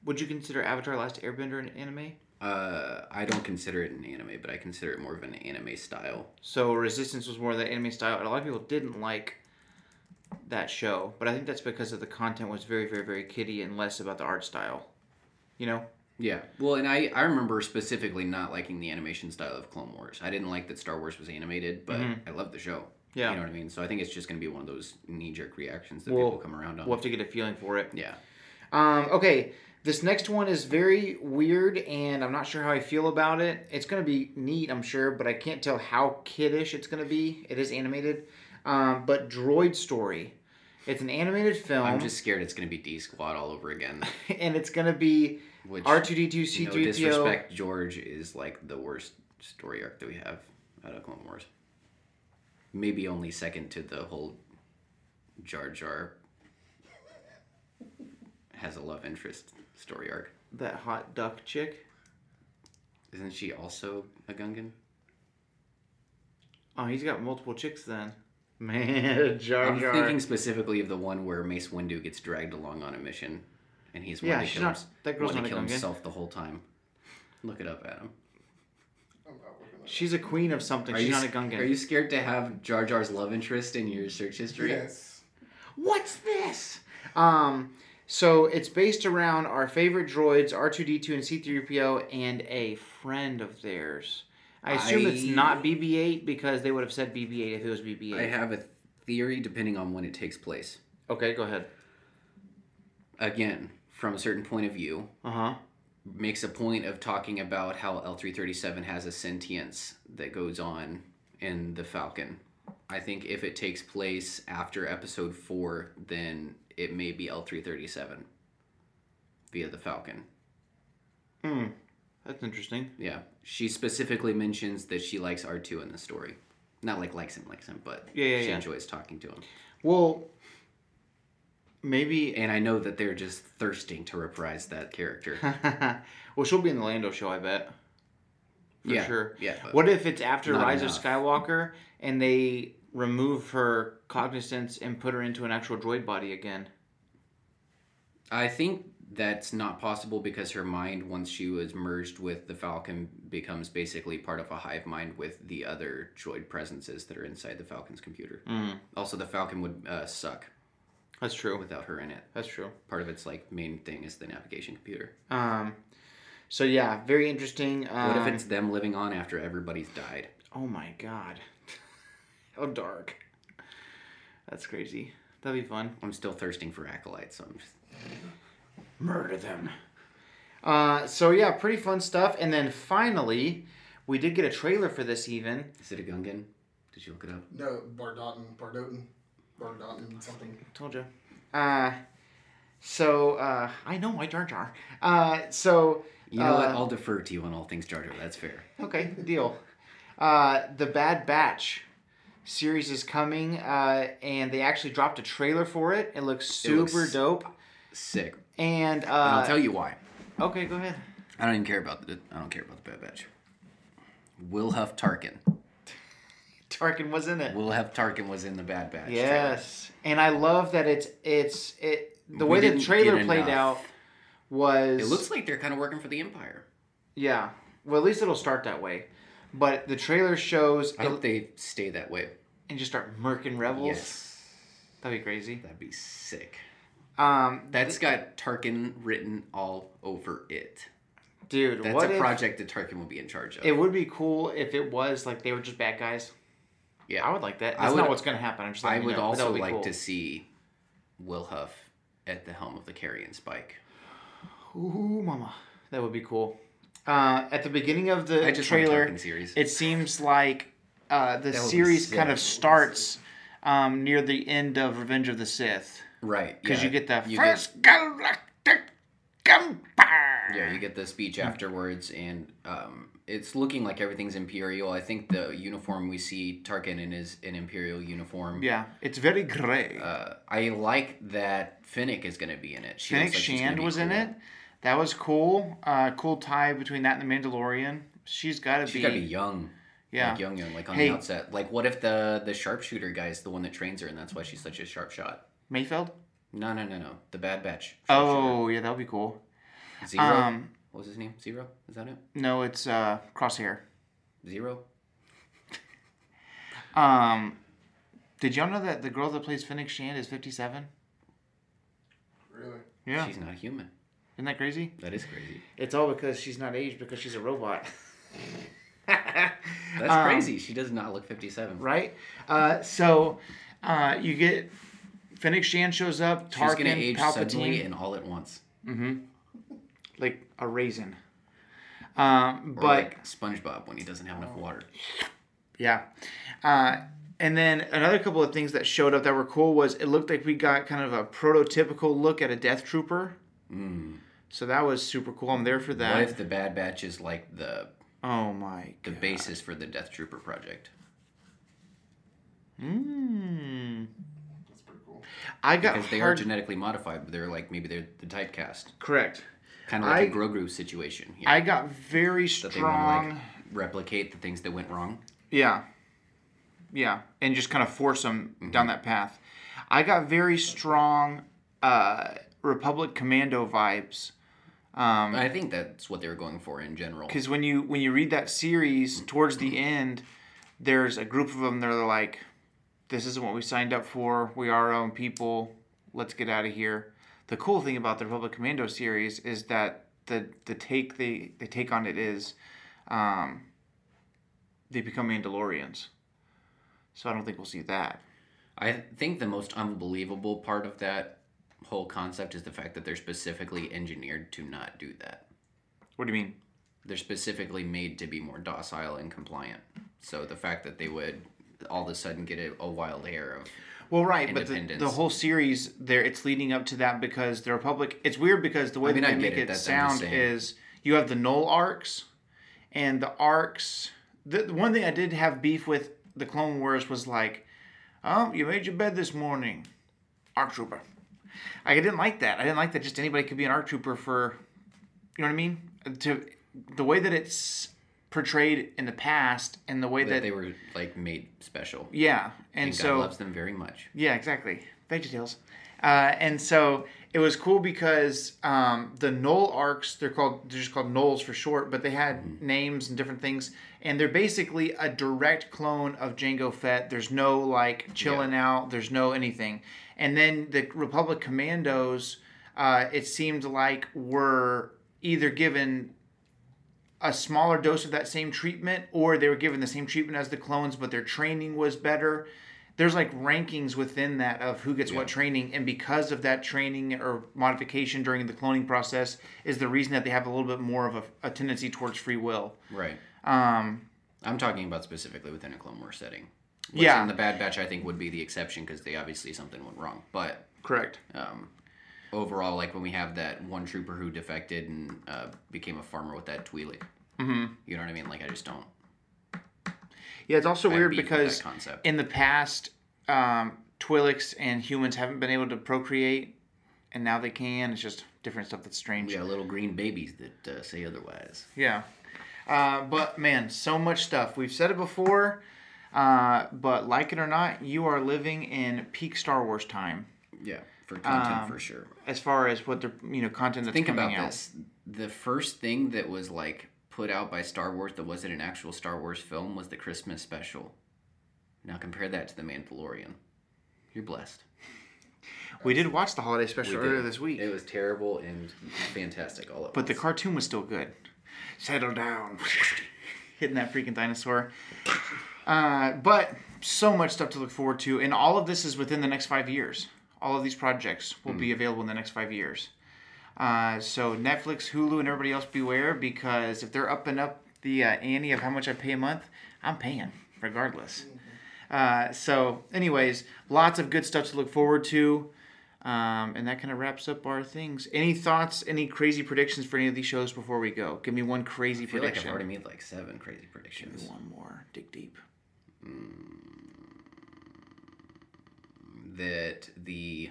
Would you consider Avatar: Last Airbender an anime? Uh, I don't consider it an anime, but I consider it more of an anime style. So Resistance was more of the anime style, and a lot of people didn't like that show. But I think that's because of the content was very, very, very kiddie and less about the art style. You know? Yeah. Well, and I, I remember specifically not liking the animation style of Clone Wars. I didn't like that Star Wars was animated, but I love the show. Yeah. You know what I mean? So I think it's just going to be one of those knee jerk reactions that We'll- people come around on. We'll have to get a feeling for it. yeah. Um, okay, this next one is very weird, and I'm not sure how I feel about it. It's going to be neat, I'm sure, but I can't tell how kiddish it's going to be. It is animated. Um, but Droid Story. It's an animated film, I'm just scared it's going to be D Squad all over again. and it's going to be Which, R2D2, C3PO. disrespect, George is like the worst story arc that we have out of Clone Wars. Maybe only second to the whole Jar Jar has a love interest story arc. that hot duck chick. Isn't she also a Gungan? Oh, he's got multiple chicks then. Man, Jar Jar. I'm thinking specifically of the one where Mace Windu gets dragged along on a mission, and he's Yeah, wanting to kill, not- that girl's wanting to kill himself the whole time. Look it up, Adam. I'm not looking She's a queen of something. Are She's you, not a s- Gungan. Are you scared to have Jar Jar's love interest in your search history? Yes. What's this? Um, so it's based around our favorite droids, R2D2 and C3PO, and a friend of theirs. I assume it's not BB-8 because they would have said BB-8 if it was BB-8. I have a theory depending on when it takes place. Okay, go ahead. Again, from a certain point of view, Uh huh. Makes a point of talking about how L337 has a sentience that goes on in the Falcon. I think if it takes place after episode 4, then it may be L337 via the Falcon. Hmm. That's interesting. Yeah. She specifically mentions that she likes R2 in the story. Not like likes him, likes him, but Yeah, yeah, she yeah. enjoys talking to him. Well, maybe. And I know that they're just thirsting to reprise that character. well, she'll be in the Lando show, I bet. For yeah, sure. Yeah. What if it's after Rise of. Skywalker and they remove her cognizance and put her into an actual droid body again? I think that's not possible because her mind, once she was merged with the Falcon, becomes basically part of a hive mind with the other droid presences that are inside the Falcon's computer. Mm, Also, the Falcon would uh, suck that's true. without her in it. That's true. Part of its like main thing is the navigation computer. Um, so yeah, very interesting. Um, What if it's them living on after everybody's died? Oh my god, how dark. That's crazy. That'd be fun. I'm still thirsting for acolytes, so I'm just Murder them. Uh, so yeah, pretty fun stuff. And then finally, we did get a trailer for this. Even Is it a Gungan? Did you look it up? No, Bardottan, Bardottan. Burned out in something. Told you. Uh, so uh, I know my Jar Jar. Uh, so You know what? uh, I'll defer to you on all things Jar Jar. That's fair. Okay, deal. Uh, the Bad Batch series is coming, uh, and they actually dropped a trailer for it. It looks super looks- dope. Sick. And, uh, And I'll tell you why. Okay, go ahead. I don't even care about the. I don't care about the Bad Batch. Wilhuff Tarkin. Tarkin was in it. We'll have Tarkin was in the Bad Batch. trailer. Yes, and I love that it's it's it. The We way the trailer played enough. out was It looks like they're kind of working for the Empire. yeah. Well, at least it'll start that way. But the trailer shows I it, hope they stay that way. and just start murking rebels. Yes, That'd be crazy. that'd be sick. Um, That's got Tarkin written all over it. dude, That's what a if- project that Tarkin will be in charge of. It would be cool if it was like they were just bad guys. Yeah, I would like that. I That's would- not what's going to happen. I'm just. I would know, also like cool. to see Wilhuff at the helm of the Carrion Spike. Ooh, mama, that would be cool. Uh, at the beginning of the trailer, it seems like uh, the That would be series kind of starts um, near the end of Revenge of the Sith right, because yeah. you get the You get- first galactic empire. Yeah, you get the speech afterwards, and um, it's looking like everything's Imperial. I think the uniform we see Tarkin in is an Imperial uniform. Yeah, it's very gray. Uh, I like that Fennec is going to be in it. She looks like Shand was in it. That was cool. Uh, cool tie between that and the Mandalorian. She's got to She's be. got to be young. Yeah. Like young, young, like on Hey. the outset. Like, what if the the sharpshooter guy is the one that trains her, and that's why she's such a sharp shot? Mayfeld. No, no, no, no. The Bad Batch. Oh yeah, that would be cool. Sharpshooter. Zero. Um, what was his name? Zero. Is that it? no, it's uh, Crosshair. Zero. Um, did y'all know that the girl that plays Fennec Shand is 57? Really? Yeah. She's not human. Isn't that crazy? That is crazy. It's all because she's not aged because she's a robot. That's Um, crazy. She does not look fifty-seven. right? Uh, so uh, you get Fennec Shand shows up, She's gonna Tarkin, age suddenly Palpatine, and all at once. Like a raisin. Um, Or but like SpongeBob when he doesn't have enough water. Yeah. Uh, and then another couple of things that showed up that were cool was it looked like we got kind of a prototypical look at a Death Trooper. So that was super cool. I'm there for that. Mm. What if the Bad Batch is like the oh my the god. basis for the Death Trooper project? Mm. That's pretty cool. I got Because they are genetically modified, but they're like maybe they're the typecast, correct. Kind of like a I- Grogu situation. Here, I got very that they want to strong. like replicate the things that went wrong. Yeah. Yeah. And just kind of force them Mm-hmm. down that path. I got very strong uh, Republic Commando vibes. Um, I think that's what they were going for in general. because when you when you read that series towards the end there's a group of them that are like this isn't what we signed up for we are our own people let's get out of here the cool thing about the republic commando series is that the the take they they take on it is um, they become mandalorians so i don't think we'll see that I think the most unbelievable part of that whole concept is the fact that they're specifically engineered to not do that. what do you mean They're specifically made to be more docile and compliant. So the fact that they would all of a sudden get a, a wild hair of well right but the, the whole series there it's leading up to that because the republic it's weird because the way I mean, that they make it, it, that's- I'm just sound is you have the null arcs and the arcs. The, the one thing i did have beef with the clone wars was like oh you made your bed this morning arc trooper. I didn't like that. I didn't like that just anybody could be an arc trooper for you know what i mean? To the way that it's portrayed in the past and the way that that, they were like made special. yeah and, And so God loves them very much. yeah, exactly. VeggieTales. Uh, and so it was cool because um, the Null arcs, they're called, they're just called Nulls for short, but they had names and different things. And they're basically a direct clone of Jango Fett. There's no like chilling out, there's no anything. And then the Republic Commandos, uh, it seemed like were either given a smaller dose of that same treatment or they were given the same treatment as the clones but their training was better there's like rankings within that of who gets what training and because of that training or modification during the cloning process is the reason that they have a little bit more of a, a tendency towards free will Right. um, I'm talking about specifically within a Clone Wars setting. Which Yeah. in the Bad Batch, I think would be the exception because they obviously something went wrong. But Correct. um, overall, like when we have that one trooper who defected and uh, became a farmer with that Twi'lek. Mm-hmm. You know what I mean? Like I just don't. Yeah, it's also weird because in the past, um, Twi'leks and humans haven't been able to procreate, and now they can. It's just different stuff that's strange. Yeah, little green babies that uh, say otherwise. Yeah. Uh, but man, so much stuff. We've said it before, uh, but like it or not, you are living in peak Star Wars time Yeah, for content Um, for sure. as far as what the you know content that's Think coming about out. this: the first thing that was like put out by Star Wars that wasn't an actual Star Wars film was the Christmas special. Now compare that to the Mandalorian. You're blessed. We did watch the holiday special earlier this week, It was terrible and fantastic all at but the cartoon was still good. Settle down, hitting that freaking dinosaur. Uh, but so much stuff to look forward to, and all of this is within the next five years. All of these projects will be available in the next five years. Uh, so Netflix, Hulu, and everybody else beware because if they're upping up the uh, ante of how much I pay a month, I'm paying regardless. Uh, so, anyways, lots of good stuff to look forward to. Um, and that kind of wraps up our things. Any thoughts, any crazy predictions for any of these shows before we go? Give me one crazy I feel like I've already made like seven crazy predictions. one more. Dig deep. That the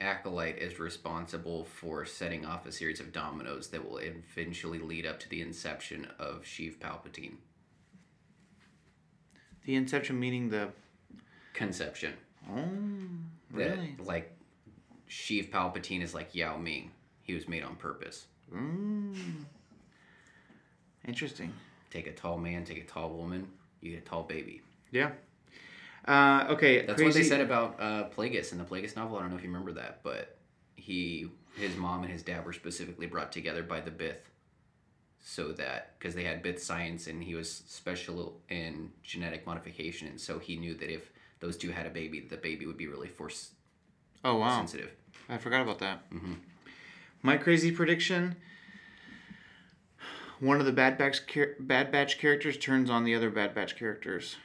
acolyte is responsible for setting off a series of dominoes that will eventually lead up to the inception of Sheev Palpatine. The Inception meaning the. Conception. Oh, That really? like Sheev Palpatine is like Yao Ming. He was made on purpose. Mm. Interesting. Take a tall man, take a tall woman, you get a tall baby. Yeah. Uh, okay. That's crazy. what they said about uh, Plagueis in the Plagueis novel. I don't know if you remember that, but he, his mom and his dad were specifically brought together by the Bith, so that because they had Bith science and he was special in genetic modification, and so he knew that if those two had a baby, the baby would be really force Oh wow. sensitive. I forgot about that. My crazy prediction: one of the Bad Batch char- Bad Batch characters turns on the other Bad Batch characters.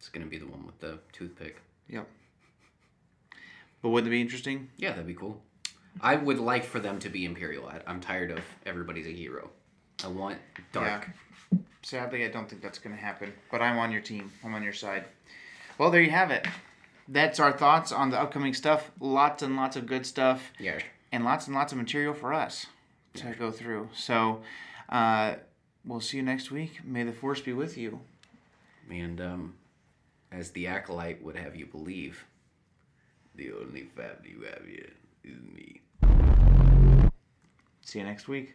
It's gonna be the one with the toothpick. Yep. But wouldn't it be interesting? Yeah, that'd be cool. I would like for them to be Imperial. I, I'm tired of everybody's a hero. I want dark. Sadly, I don't think that's going to happen. But I'm on your team. I'm on your side. Well, there you have it. That's our thoughts on the upcoming stuff. Lots and lots of good stuff. Yeah. and lots and lots of material for us to go through. So uh, we'll see you next week. May the force be with you. And um, as the acolyte would have you believe, the only family you have here is me. See you next week.